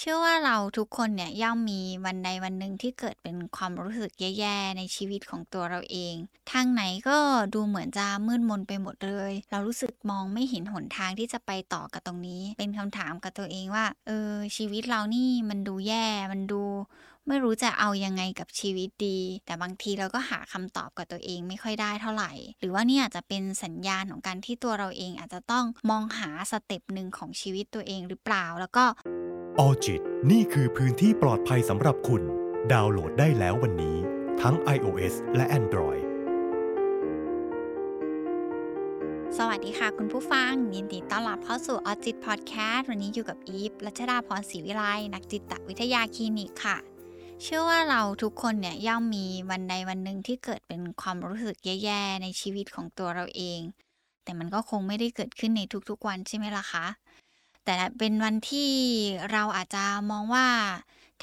เชื่อว่าเราทุกคนเนี่ยย่อมมีวันใดวันหนึ่งที่เกิดเป็นความรู้สึกแย่ๆ ในชีวิตของตัวเราเอง ทางไหนก็ดูเหมือนจะมืดมนไปหมดเลย เรารู้สึกมองไม่เห็นหนทางที่จะไปต่อกับตรงนี้ เป็นคำถามกับตัวเองว่า เออชีวิตเรานี่มันดูแย่ มันดู ไม่รู้จะเอายังไงกับชีวิตดี แต่บางทีเราก็หาคำตอบกับตัวเองไม่ค่อยได้เท่าไหร่ หรือว่านี่อาจจะเป็นสัญญาณของการที่ตัวเราเองอาจจะต้องมองหา step หนึ่งของชีวิตตัวเองหรือเปล่าแล้วก็ Alljit นี่คือพื้นที่ปลอดภัยสำหรับคุณ ดาวน์โหลดได้แล้ววันนี้ ทั้ง iOS และ Android สวัสดีค่ะคุณผู้ฟัง ยินดีต้อนรับเข้าสู่ Alljit Podcast วันนี้อยู่กับอีฟรัชดาพรศรีวิไลนักจิตวิทยาคลินิกค่ะ เชื่อว่าเราทุกคนเนี่ยย่อมมีวันใดวันหนึ่งที่เกิดเป็นความรู้สึกแย่ๆในชีวิตของตัวเราเอง แต่มันก็คงไม่ได้เกิดขึ้นในทุกๆวันใช่ไหมล่ะคะ แต่เป็นวันที่เราอาจจะมองว่า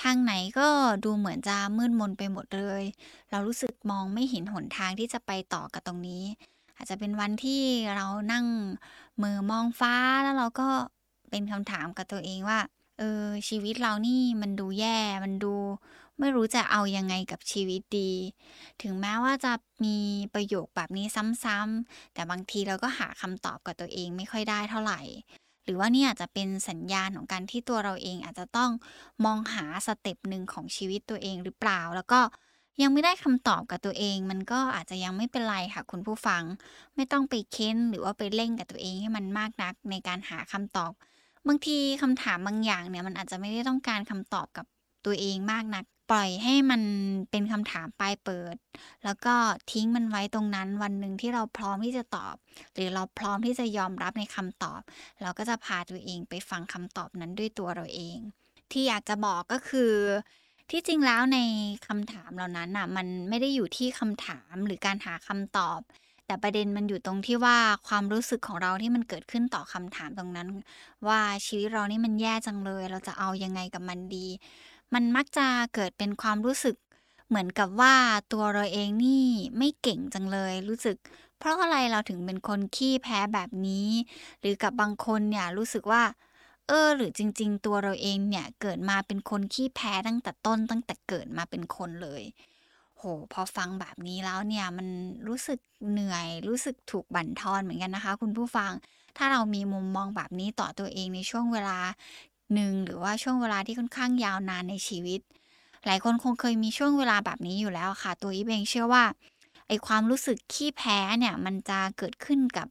ทางไหนก็ดูเหมือนจะมืดมนไปหมดเลย เรารู้สึกมองไม่เห็นหนทางที่จะไปต่อกับตรงนี้ อาจจะเป็นวันที่เรานั่งมือมองฟ้าแล้วเราก็เป็นคำถามกับตัวเองว่าเออชีวิตเรานี่มันดูแย่ มันดู ไม่รู้จะเอายังไงกับชีวิตดี ถึงแม้ว่าจะมีประโยคแบบนี้ซ้ำๆแต่บางทีเราก็หาคำตอบกับตัวเองไม่ค่อยได้เท่าไหร่ หรือว่านี่อาจจะเป็นสัญญาณของการที่ตัวเราเองอาจจะต้องมองหาสเต็ปหนึ่งของชีวิตตัวเองหรือเปล่า แล้วก็ยังไม่ได้คำตอบกับตัวเอง มันก็อาจจะยังไม่เป็นไรค่ะคุณผู้ฟัง ไม่ต้องไปเค้นหรือว่าไปเร่งกับตัวเองให้มันมากนักในการหาคำตอบบางทีคำถามบางอย่างเนี่ยมันอาจจะไม่ได้ต้องการคำตอบกับตัวเองมากนัก ปล่อยให้มันเป็นคำถามปลายเปิด แล้วก็ทิ้งมันไว้ตรงนั้น วันหนึ่งที่เราพร้อมที่จะตอบ หรือเราพร้อมที่จะยอมรับในคำตอบ เราก็จะพาตัวเองไปฟังคำตอบนั้นด้วยตัวเราเอง ที่อยากจะบอกก็คือที่จริงแล้วในคำถามเหล่านั้นอะมันไม่ได้อยู่ที่คำถามหรือการหาคำตอบ แต่ประเด็นมันอยู่ตรงที่ว่าความรู้สึกของเราที่มันเกิดขึ้นต่อคำถามตรงนั้น ว่าชีวิตเรานี่มันแย่จังเลย เราจะเอายังไงกับมันดี มันมักจะเกิดเป็นความรู้สึก เหมือนกับว่าตัวเราเองนี่ไม่เก่งจังเลย รู้สึก เพราะอะไรเราถึงเป็นคนขี้แพ้แบบนี้ หรือกับบางคนเนี่ยรู้สึกว่า เออ หรือจริง ๆ ตัวเราเองเนี่ยเกิดมาเป็นคนขี้แพ้ตั้งแต่ต้น ตั้งแต่เกิดมาเป็นคนเลยโหพอฟังแบบนี้แล้วเนี่ยมันรู้สึกเหนื่อยรู้สึกถูกบั่นทอนเหมือนกันนะคะ คุณผู้ฟัง ถ้าเรามีมุมมองแบบนี้ต่อตัวเองในช่วงเวลา หนึ่งหรือว่าช่วงเวลาที่ค่อนข้างยาวนานในชีวิต หลายคนคงเคยมีช่วงเวลาแบบนี้อยู่แล้วค่ะ ตัวอีเองเชื่อว่าไอความรู้สึกขี้แพ้เนี่ยมันจะเกิดขึ้นกับ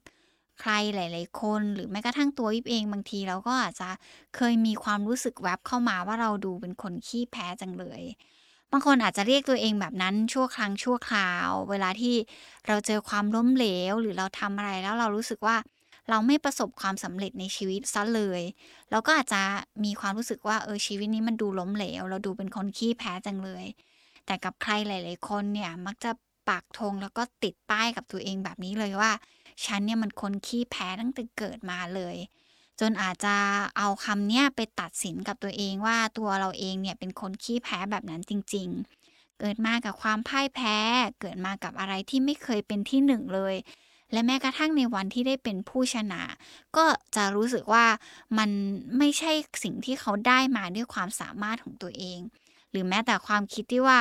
ใครหลาย ๆ คนหรือแม้กระทั่งตัวอีเองบางทีเราก็อาจจะเคยมีความรู้สึกแวบเข้ามาว่าเราดูเป็นคนขี้แพ้จังเลย บางคนอาจจะเรียกตัวเองแบบนั้นชั่วครั้งชั่วคราว เวลาที่เราเจอความล้มเหลว หรือเราทำอะไรแล้วเรารู้สึกว่า เราไม่ประสบความสำเร็จในชีวิตซะเลยเราก็อาจจะมีความรู้สึกว่าเออชีวิตนี้มันดูล้มเหลว เราดูเป็นคนขี้แพ้จังเลย แต่กับใครหลาย ๆ คนเนี่ยมักจะปักธงแล้วก็ติดป้ายกับตัวเองแบบนี้เลยว่า ฉันเนี่ยมันคนขี้แพ้ตั้งแต่เกิดมาเลย จนอาจจะเอาคำเนี้ยไปตัดสินกับตัวเองว่าตัวเราเองเนี่ยเป็นคนขี้แพ้แบบนั้นจริง ๆ เกิดมากับความพ่ายแพ้ เกิดมากับอะไรที่ไม่เคยเป็นที่หนึ่งเลย และแม้กระทั่งในวันที่ได้เป็นผู้ชนะ ก็จะรู้สึกว่ามันไม่ใช่สิ่งที่เขาได้มาด้วยความสามารถของตัวเอง หรือแม้แต่ความคิดที่ว่า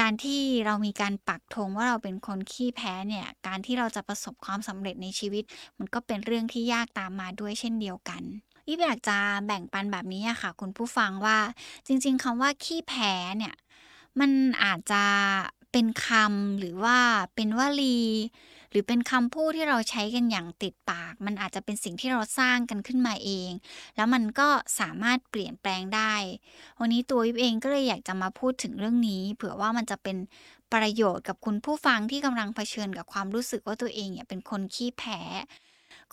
การที่เรามีการปักธงว่าเราเป็นคนขี้แพ้เนี่ย การที่เราจะประสบความสำเร็จในชีวิต มันก็เป็นเรื่องที่ยากตามมาด้วยเช่นเดียวกันอีอยากจะแบ่งปันแบบนี้ค่ะ คุณผู้ฟังว่าจริง ๆคำว่าขี้แพ้เนี่ยมันอาจจะ เป็นคำหรือว่าเป็นวลี หรือเป็นคำพูดที่เราใช้กันอย่างติดปาก มันอาจจะเป็นสิ่งที่เราสร้างกันขึ้นมาเอง แล้วมันก็สามารถเปลี่ยนแปลงได้ วันนี้ตัวยิบเองก็เลยอยากจะมาพูดถึงเรื่องนี้ เผื่อว่ามันจะเป็นประโยชน์กับคุณผู้ฟังที่กำลังเผชิญกับความรู้สึกว่าตัวเองเนี่ยเป็นคนขี้แพ้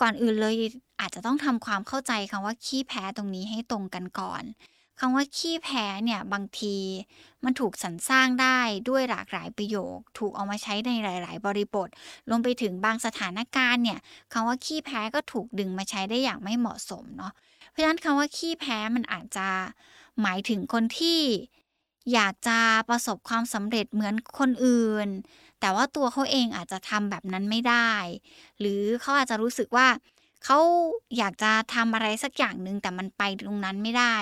ก่อนอื่นเลยอาจจะต้องทำความเข้าใจคำว่าขี้แพ้ตรงนี้ให้ตรงกันก่อน คำว่าขี้แพ้เนี่ยบางทีมันถูกสรรสร้างได้ด้วยหลากหลายประโยค ถูกเอามาใช้ในหลาย ๆ บริบทรวมไปถึงบางสถานการณ์เนี่ยคำว่าขี้แพ้ก็ถูกดึงมาใช้ได้อย่างไม่เหมาะสมเนาะเพราะฉะนั้นคำว่าขี้แพ้มันอาจจะหมายถึงคนที่อยากจะประสบความสำเร็จเหมือนคนอื่น แต่ว่าตัวเขาเองอาจจะทำแบบนั้นไม่ได้ หรือเขาอาจจะรู้สึกว่า เขาอยากจะทำอะไรสักอย่างหนึ่งแต่มันไปตรงนั้นไม่ได้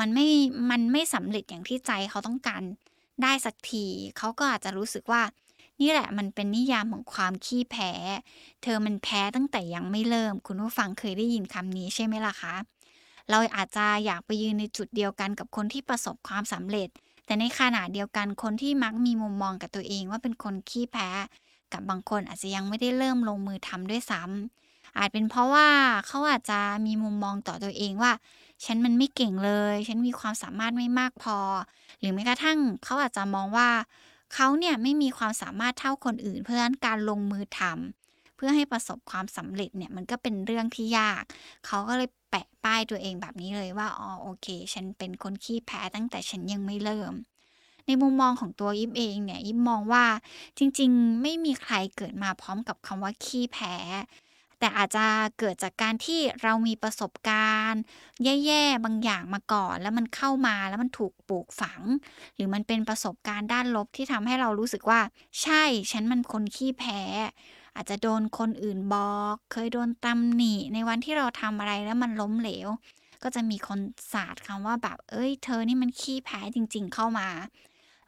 มันไม่ มันไม่สำเร็จอย่างที่ใจเขาต้องการได้สักทีเขาก็อาจจะรู้สึกว่า นี่แหละมันเป็นนิยามของความขี้แพ้ เธอมันแพ้ตั้งแต่ยังไม่เริ่ม คุณผู้ฟังเคยได้ยินคำนี้ใช่ไหมล่ะคะ เราอาจจะอยากไปยืนในจุดเดียวกันกับคนที่ประสบความสำเร็จ แต่ในขณะเดียวกันคนที่มักมีมุมมองกับตัวเองว่าเป็นคนขี้แพ้ กับบางคนอาจจะยังไม่ได้เริ่มลงมือทำด้วยซ้ำ อาจเป็นเพราะว่าเขาอาจจะมีมุมมองต่อตัวเองว่า ฉันมันไม่เก่งเลย ฉันมีความสามารถไม่มากพอ หรือแม้กระทั่งเขาอาจจะมองว่าเขาเนี่ยไม่มีความสามารถเท่าคนอื่น เพราะฉะนั้นการลงมือทำเพื่อให้ประสบความสำเร็จเนี่ยมันก็เป็นเรื่องที่ยาก เขาก็เลยแปะป้ายตัวเองแบบนี้เลยว่าอ๋อโอเค ฉันเป็นคนขี้แพ้ตั้งแต่ฉันยังไม่เริ่มในมุมมองของตัวยิบเองเนี่ยยิบมองว่าจริงๆ ไม่มีใครเกิดมาพร้อมกับคำว่าขี้แพ้ แต่อาจจะเกิดจากการที่เรามีประสบการณ์ แย่ๆบางอย่างมาก่อน แล้วมันเข้ามาแล้วมันถูกปลูกฝัง หรือมันเป็นประสบการณ์ด้านลบที่ทำให้เรารู้สึกว่า ใช่ฉันมันคนขี้แพ้ อาจจะโดนคนอื่นบอก เคยโดนตำหนิในวันที่เราทำอะไรแล้วมันล้มเหลว ก็จะมีคนสาดคำว่าแบบ เอ้ย เธอนี่มันขี้แพ้จริง ๆ เข้ามา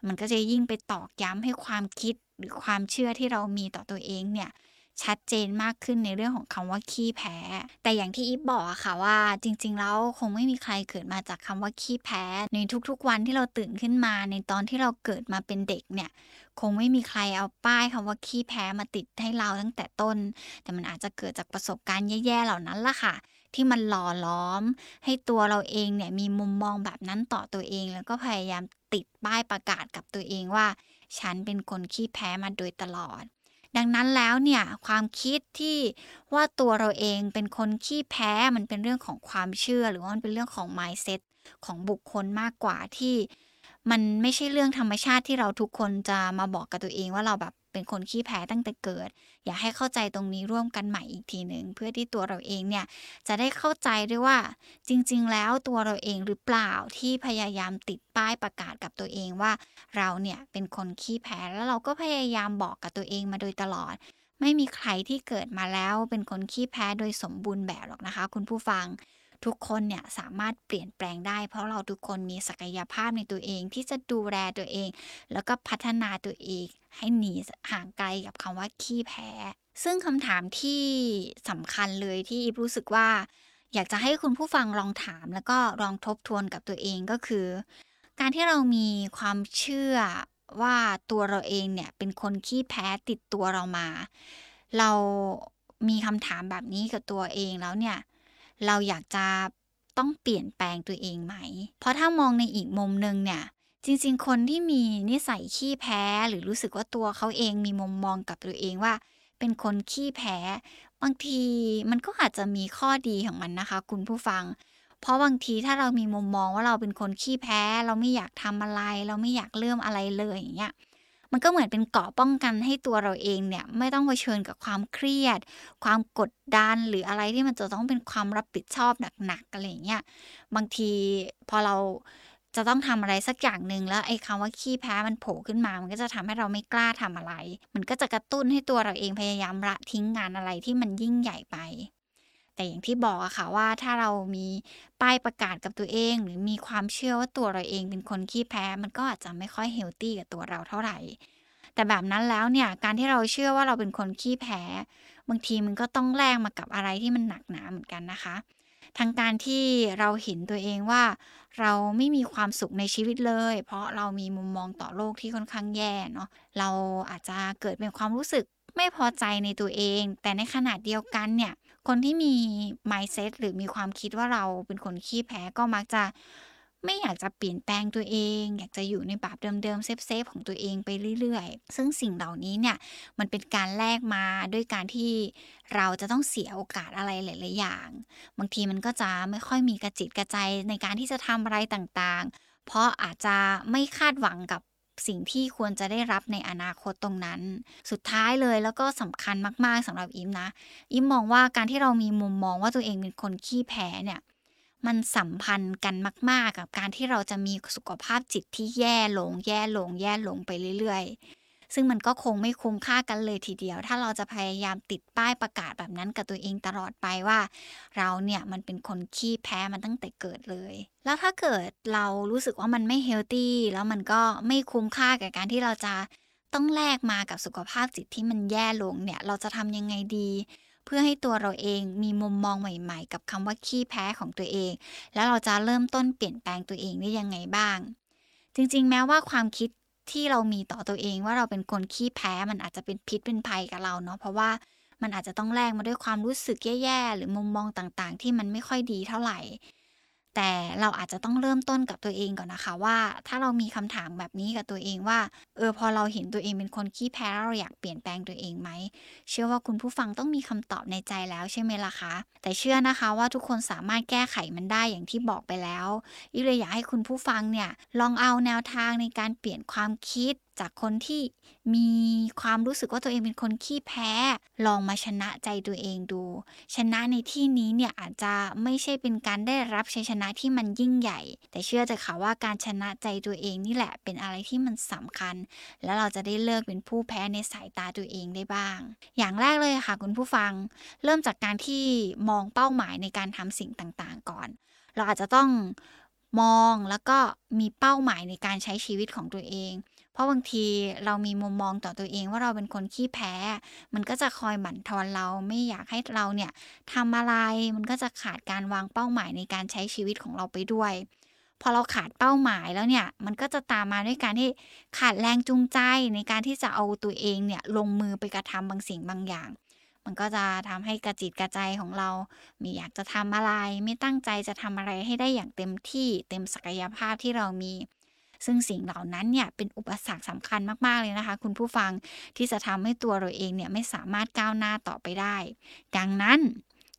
มันก็จะยิ่งไปตอกย้ำให้ความคิดหรือความเชื่อที่เรามีต่อตัวเองเนี่ย ชัดเจนมากขึ้นในเรื่องของคำว่าขี้แพ้ แต่อย่างที่อีฟบอกอะค่ะว่าจริง ๆ แล้วคงไม่มีใครเกิดมาจากคำว่าขี้แพ้ ในทุกๆวันที่เราตื่นขึ้นมา ในตอนที่เราเกิดมาเป็นเด็กเนี่ยคงไม่มีใครเอาป้ายคำว่าขี้แพ้มาติดให้เราตั้งแต่ต้น แต่มันอาจจะเกิดจากประสบการณ์แย่ๆเหล่านั้นล่ะค่ะ ที่มันหล่อล้อม ให้ตัวเราเองเนี่ยมีมุมมองแบบนั้นต่อตัวเอง แล้วก็พยายามติดป้ายประกาศกับตัวเองว่า ฉันเป็นคนขี้แพ้มาโดยตลอด ดังนั้นแล้วเนี่ยความคิดที่ว่าตัวเราเองเป็นคนขี้แพ้มันเป็นเรื่องของความเชื่อ หรือว่ามันเป็นเรื่องของ mindset ของบุคคลมากกว่าที่ มันไม่ใช่เรื่องธรรมชาติที่เราทุกคนจะมาบอกกับตัวเองว่าเราแบบ เป็นคนขี้แพ้ตั้งแต่เกิด อยากให้เข้าใจตรงนี้ร่วมกันใหม่อีกทีหนึ่งเพื่อที่ตัวเราเองเนี่ยจะได้เข้าใจด้วยว่า จริง ๆ แล้วตัวเราเองหรือเปล่าที่พยายามติดป้ายประกาศกับตัวเองว่า เราเนี่ยเป็นคนขี้แพ้แล้วเราก็พยายามบอกกับตัวเองมาโดยตลอด ไม่มีใครที่เกิดมาแล้วเป็นคนขี้แพ้โดยสมบูรณ์แบบหรอกนะคะ คุณผู้ฟัง ทุกคนเนี่ยสามารถเปลี่ยนแปลงได้ เพราะเราทุกคนมีศักยภาพในตัวเองที่จะดูแลตัวเอง แล้วก็พัฒนาตัวเอง ให้หนีห่างไกลกับคำว่าขี้แพ้ ซึ่งคำถามที่สำคัญเลยที่รู้สึกว่า อยากจะให้คุณผู้ฟังลองถาม แล้วก็ลองทบทวนกับตัวเองก็คือ การที่เรามีความเชื่อว่าตัวเราเองเนี่ยเป็นคนขี้แพ้ติดตัวเรามา เรามีคำถามแบบนี้กับตัวเองแล้วเนี่ย เราอยากจะต้องเปลี่ยนแปลงตัวเองไหม เพราะถ้ามองในอีกมุมหนึ่งเนี่ย จริง ๆ คนที่มีนิสัยขี้แพ้ หรือรู้สึกว่าตัวเขาเองมีมุมมองกับตัวเองว่า เป็นคนขี้แพ้ บางทีมันก็อาจจะมีข้อดีของมันนะคะ คุณผู้ฟัง เพราะบางทีถ้าเรามีมุมมองว่าเราเป็นคนขี้แพ้ เราไม่อยากทำอะไร เราไม่อยากเริ่มอะไรเลยอย่างเงี้ย มันก็เหมือนเป็นเกราะป้องกันให้ตัวเราเองเนี่ยไม่ต้องเผชิญกับความเครียด ความกดดันหรืออะไรที่มันจะต้องเป็นความรับผิดชอบหนักๆอะไรเงี้ยบางทีพอเราจะต้องทำอะไรสักอย่างหนึ่งแล้วไอ้คำว่าขี้แพ้มันโผล่ขึ้นมา มันก็จะทำให้เราไม่กล้าทำอะไร มันก็จะกระตุ้นให้ตัวเราเองพยายามละทิ้งงานอะไรที่มันยิ่งใหญ่ไป แต่อย่างที่บอกอะค่ะว่าถ้าเรามีป้ายประกาศกับตัวเอง หรือมีความเชื่อว่าตัวเราเองเป็นคนขี้แพ้ มันก็อาจจะไม่ค่อยเฮลตี้กับตัวเราเท่าไหร่ แต่แบบนั้นแล้วเนี่ยการที่เราเชื่อว่าเราเป็นคนขี้แพ้ บางทีมันก็ต้องแลกมากับอะไรที่มันหนักหนาเหมือนกันนะคะทั้งการที่เราเห็นตัวเองว่าเราไม่มีความสุขในชีวิตเลย เพราะเรามีมุมมองต่อโลกที่ค่อนข้างแย่เนาะเราอาจจะเกิดเป็นความรู้สึกไม่พอใจในตัวเอง แต่ในขณะเดียวกันเนี่ย คนที่มี mindset หรือมีความคิดว่าเราเป็นคนขี้แพ้ก็มักจะไม่อยากจะเปลี่ยนแปลงตัวเอง อยากจะอยู่ในแบบเดิมๆเซฟๆของตัวเองไปเรื่อยๆ ซึ่งสิ่งเหล่านี้เนี่ยมันเป็นการแลกมาด้วยการที่เราจะต้องเสียโอกาสอะไรหลายๆอย่าง บางทีมันก็จะไม่ค่อยมีกระจิตกระใจในการที่จะทำอะไรต่างๆ เพราะอาจจะไม่คาดหวังกับ สิ่งที่ควรจะได้รับในอนาคตตรงนั้น สุดท้ายเลยแล้วก็สำคัญมากๆสำหรับอิมนะ อิมมองว่าการที่เรามีมุมมองว่าตัวเองเป็นคนขี้แพ้เนี่ยมันสัมพันธ์กันมาก ๆ กับการที่เราจะมีสุขภาพจิตที่แย่ลง แย่ลง แย่ลงไปเรื่อย ซึ่งมันก็คงไม่คุ้มค่ากันเลยทีเดียว ถ้าเราจะพยายามติดป้ายประกาศแบบนั้นกับตัวเองตลอดไปว่า เราเนี่ยมันเป็นคนขี้แพ้มันตั้งแต่เกิดเลย แล้วถ้าเกิดเรารู้สึกว่ามันไม่เฮลตี้แล้วมันก็ไม่คุ้มค่ากับการที่เราจะต้องแลกมากับสุขภาพจิตที่มันแย่ลงเนี่ยเราจะทำยังไงดีเพื่อให้ตัวเราเองมีมุมมองใหม่ๆ กับคำว่าขี้แพ้ของตัวเอง แล้วเราจะเริ่มต้นเปลี่ยนแปลงตัวเองได้ยังไงบ้าง จริงๆ แม้ว่าความคิด ที่เรามีต่อตัวเองว่าเราเป็นคนขี้แพ้มันอาจจะเป็นพิษเป็นภัยกับเราเนาะเพราะว่ามันอาจจะต้องแลกมาด้วยความรู้สึกแย่ๆ หรือมุมมองต่างๆ ที่มันไม่ค่อยดีเท่าไหร่ แต่เราอาจจะต้องเริ่มต้นกับตัวเองก่อนนะคะ ว่าถ้าเรามีคำถามแบบนี้กับตัวเองว่าเออพอเราเห็นตัวเองเป็นคนขี้แพ้เราอยากเปลี่ยนแปลงตัวเองไหมเชื่อว่าคุณผู้ฟังต้องมีคำตอบในใจแล้วใช่ไหมล่ะคะ แต่เชื่อนะคะว่าทุกคนสามารถแก้ไขมันได้อย่างที่บอกไปแล้วอีเลยอยากให้คุณผู้ฟังเนี่ยลองเอาแนวทางในการเปลี่ยนความคิด จากคนที่มีความรู้สึกว่าตัวเองเป็นคนขี้แพ้ ลองมาชนะใจตัวเองดู ชนะในที่นี้เนี่ยอาจจะไม่ใช่เป็นการได้รับชัยชนะที่มันยิ่งใหญ่ แต่เชื่อเถอะค่ะว่าการชนะใจตัวเองนี่แหละเป็นอะไรที่มันสำคัญ แล้วเราจะได้เลิกเป็นผู้แพ้ในสายตาตัวเองได้บ้าง อย่างแรกเลยค่ะคุณผู้ฟัง เริ่มจากการที่มองเป้าหมายในการทำสิ่งต่างๆ ก่อน เราอาจจะต้องมองแล้วก็มีเป้าหมายในการใช้ชีวิตของตัวเอง เพราะบางทีเรามีมุมมองต่อตัวเองว่าเราเป็นคนขี้แพ้ มันก็จะคอยบั่นทอนเราไม่อยากให้เราเนี่ยทำอะไรมันก็จะขาดการวางเป้าหมายในการใช้ชีวิตของเราไปด้วย พอเราขาดเป้าหมายแล้วเนี่ยมันก็จะตามมาด้วยการที่ขาดแรงจูงใจในการที่จะเอาตัวเองเนี่ยลงมือไปกระทำบางสิ่งบางอย่างมันก็จะทำให้กระจิตกระใจของเราไม่อยากจะทำอะไร ไม่ตั้งใจจะทำอะไรให้ได้อย่างเต็มที่เต็มศักยภาพที่เรามี ซึ่งสิ่งเหล่านั้นเนี่ยเป็นอุปสรรคสำคัญมากๆเลยนะคะ คุณผู้ฟังที่จะทำให้ตัวเราเองเนี่ยไม่สามารถก้าวหน้าต่อไปได้ ดังนั้น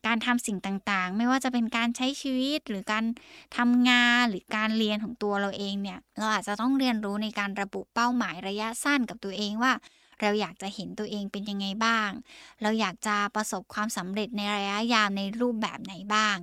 การทำสิ่งต่างๆ ไม่ว่าจะเป็นการใช้ชีวิตหรือการทำงานหรือการเรียนของตัวเราเองเนี่ยเราอาจจะต้องเรียนรู้ในการระบุเป้าหมายระยะสั้นกับตัวเองว่า เราอยากจะเห็นตัวเองเป็นยังไงบ้าง เราอยากจะประสบความสำเร็จในระยะยาวในรูปแบบไหนบ้าง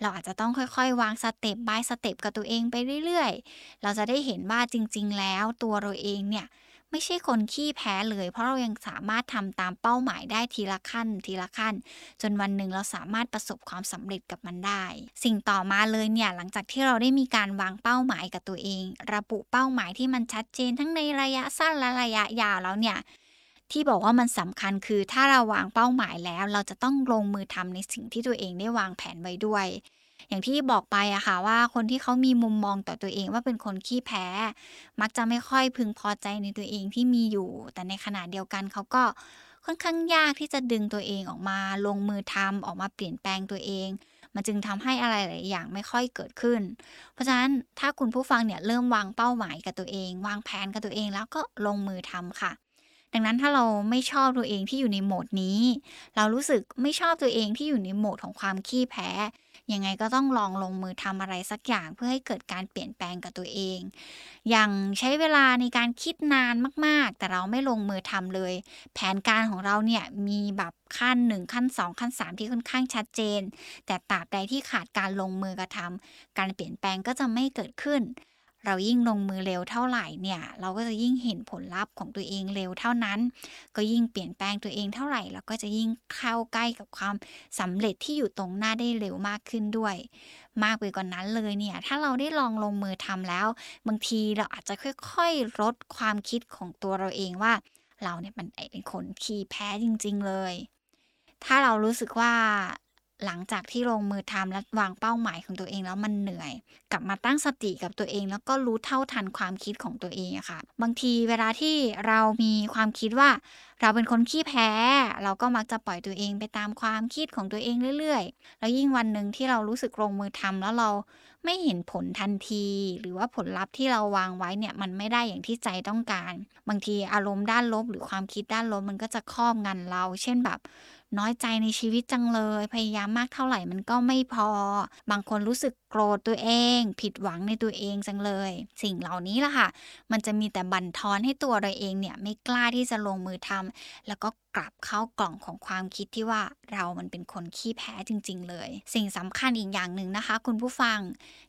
เราอาจจะต้องค่อยๆ วาง step by step กับตัวเองไปเรื่อยๆ เราจะได้เห็นว่าจริง ๆ แล้วตัวเราเองเนี่ยไม่ใช่คนขี้แพ้เลย เพราะเรายังสามารถทำตามเป้าหมายได้ทีละขั้น ทีละขั้น จนวันหนึ่งเราสามารถประสบความสำเร็จกับมันได้ สิ่งต่อมาเลยเนี่ยหลังจากที่เราได้มีการวางเป้าหมายกับตัวเอง ระบุเป้าหมายที่มันชัดเจนทั้งในระยะสั้นและระยะยาวแล้วเนี่ย ที่บอกว่ามันสำคัญคือถ้าเราวางเป้าหมายแล้ว เราจะต้องลงมือทำในสิ่งที่ตัวเองได้วางแผนไว้ด้วย อย่างที่บอกไปอะค่ะว่าคนที่เขามีมุมมองต่อตัวเองว่าเป็นคนขี้แพ้ มักจะไม่ค่อยพึงพอใจในตัวเองที่มีอยู่ แต่ในขณะเดียวกันเขาก็ค่อนข้างยากที่จะดึงตัวเองออกมา ลงมือทำออกมาเปลี่ยนแปลงตัวเองมันจึงทำให้อะไรหลายอย่างไม่ค่อยเกิดขึ้น เพราะฉะนั้นถ้าคุณผู้ฟังเนี่ยเริ่มวางเป้าหมายกับตัวเอง วางแผนกับตัวเองแล้วก็ลงมือทำค่ะ ดังนั้นถ้าเราไม่ชอบตัวเองที่อยู่ในโหมดนี้ เรารู้สึกไม่ชอบตัวเองที่อยู่ในโหมดของความขี้แพ้ยังไงก็ต้องลองลงมือทำอะไรสักอย่างเพื่อให้เกิดการเปลี่ยนแปลงกับตัวเอง อย่างใช้เวลาในการคิดนานมากๆ แต่เราไม่ลงมือทำเลย แผนการของเราเนี่ยมีแบบขั้น 1 ขั้น 2 ขั้น 3 ที่ค่อนข้างชัดเจน แต่ตราบใดที่ขาดการลงมือกระทำการเปลี่ยนแปลงก็จะไม่เกิดขึ้น เรายิ่งลงมือเร็วเท่าไหร่เนี่ย เราก็จะยิ่งเห็นผลลัพธ์ของตัวเองเร็วเท่านั้น ก็ยิ่งเปลี่ยนแปลงตัวเองเท่าไหร่เราก็จะยิ่งเข้าใกล้กับความสำเร็จที่อยู่ตรงหน้าได้เร็วมากขึ้นด้วย มากไปกว่านนั้นเลยเนี่ยถ้าเราได้ลองลงมือทำแล้ว บางทีเราอาจจะค่อยๆลดความคิดของตัวเราเองว่า เราเนี่ยมันเป็นคนขี้แพ้จริง ๆ เลย ถ้าเรารู้สึกว่า หลังจากที่ลงมือทำและวางเป้าหมายของตัวเองแล้วมันเหนื่อย กลับมาตั้งสติกับตัวเอง แล้วก็รู้เท่าทันความคิดของตัวเองอะค่ะ บางทีเวลาที่เรามีความคิดว่า เราเป็นคนขี้แพ้ เราก็มักจะปล่อยตัวเองไปตามความคิดของตัวเองเรื่อยๆ แล้วยิ่งวันหนึ่งที่เรารู้สึกลงมือทำแล้วเราไม่เห็นผลทันที หรือว่าผลลัพธ์ที่เราวางไว้เนี่ยมันไม่ได้อย่างที่ใจต้องการ บางทีอารมณ์ด้านลบหรือความคิดด้านลบมันก็จะครอบงำเรา เช่นแบบ น้อยใจในชีวิตจังเลย พยายามมากเท่าไหร่มันก็ไม่พอ บางคนรู้สึกโกรธตัวเอง ผิดหวังในตัวเองจังเลย สิ่งเหล่านี้ล่ะค่ะ มันจะมีแต่บั่นทอนให้ตัวเราเองเนี่ยไม่กล้าที่จะลงมือทำแล้วก็กลับเข้ากล่องของความคิดที่ว่าเรามันเป็นคนขี้แพ้จริง ๆ เลย สิ่งสำคัญอีกอย่างหนึ่งนะคะ คุณผู้ฟัง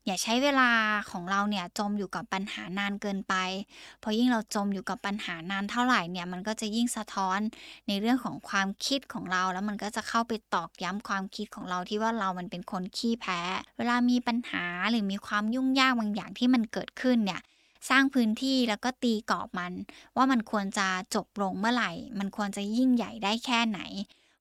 อย่าใช้เวลาของเราเนี่ยจมอยู่กับปัญหานานเกินไป เพราะยิ่งเราจมอยู่กับปัญหานานเท่าไหร่เนี่ยมันก็จะยิ่งสะท้อนในเรื่องของความคิดของเรา แล้วมันก็จะเข้าไปตอกย้ำความคิดของเราที่ว่าเรามันเป็นคนขี้แพ้ เวลามีปัญหาหรือมีความยุ่งยากบางอย่างที่มันเกิดขึ้นเนี่ยสร้างพื้นที่แล้วก็ตีกรอบมัน ว่ามันควรจะจบลงเมื่อไหร่ มันควรจะยิ่งใหญ่ได้แค่ไหน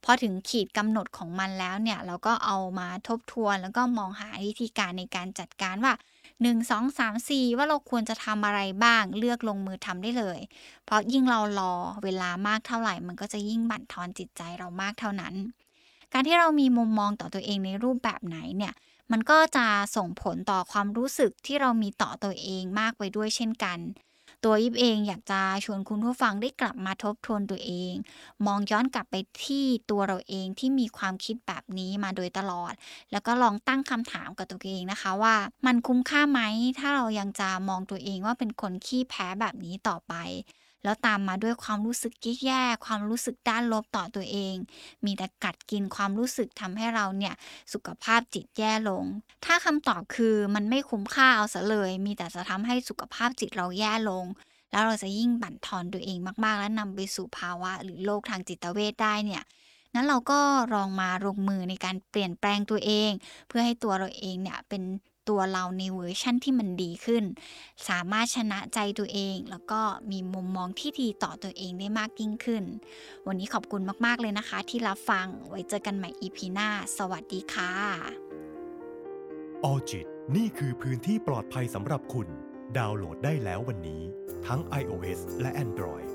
พอถึงขีดกำหนดของมันแล้วเนี่ย เราก็เอามาทบทวน แล้วก็มองหาวิธีการในการจัดการว่า 1 2 3 4 ว่าเราควรจะทำอะไรบ้างเลือกลงมือทำได้เลย เพราะยิ่งเรารอเวลามากเท่าไหร่ มันก็จะยิ่งบั่นทอนจิตใจเรามากเท่านั้น การที่เรามีมุมมองต่อตัวเองในรูปแบบไหนเนี่ย มันก็จะส่งผลต่อความรู้สึกที่เรามีต่อตัวเองมากไปด้วยเช่นกัน ตัวยิบเองอยากจะชวนคุณผู้ฟังได้กลับมาทบทวนตัวเอง มองย้อนกลับไปที่ตัวเราเองที่มีความคิดแบบนี้มาโดยตลอด แล้วก็ลองตั้งคำถามกับตัวเองนะคะว่า มันคุ้มค่าไหมถ้าเรายังจะมองตัวเองว่าเป็นคนขี้แพ้แบบนี้ต่อไป แล้วตามมาด้วยความรู้สึกแย่ๆความรู้สึกด้านลบต่อตัวเอง มีแต่กัดกินความรู้สึกทำให้เราเนี่ยสุขภาพจิตแย่ลง ถ้าคำตอบคือมันไม่คุ้มค่าเอาซะเลย มีแต่จะทำให้สุขภาพจิตเราแย่ลง แล้วเราจะยิ่งบั่นทอนตัวเองมากๆ และนำไปสู่ภาวะ หรือโรคทางจิตเวทได้เนี่ยนั้นเราก็ลองมาลงมือในการเปลี่ยนแปลงตัวเอง เพื่อให้ตัวเราเองเนี่ยเป็น ตัวเราในเวอร์ชั่นที่มันดีขึ้น สามารถชนะใจตัวเอง แล้วก็มีมุมมองที่ดีต่อตัวเองได้มากยิ่งขึ้น วันนี้ขอบคุณมากๆเลยนะคะ ที่รับฟังไว้เจอกันใหม่ EP หน้า สวัสดีค่ะออจิตนี่คือพื้นที่ปลอดภัยสำหรับคุณ ดาวน์โหลดได้แล้ววันนี้ ทั้ง iOS และ Android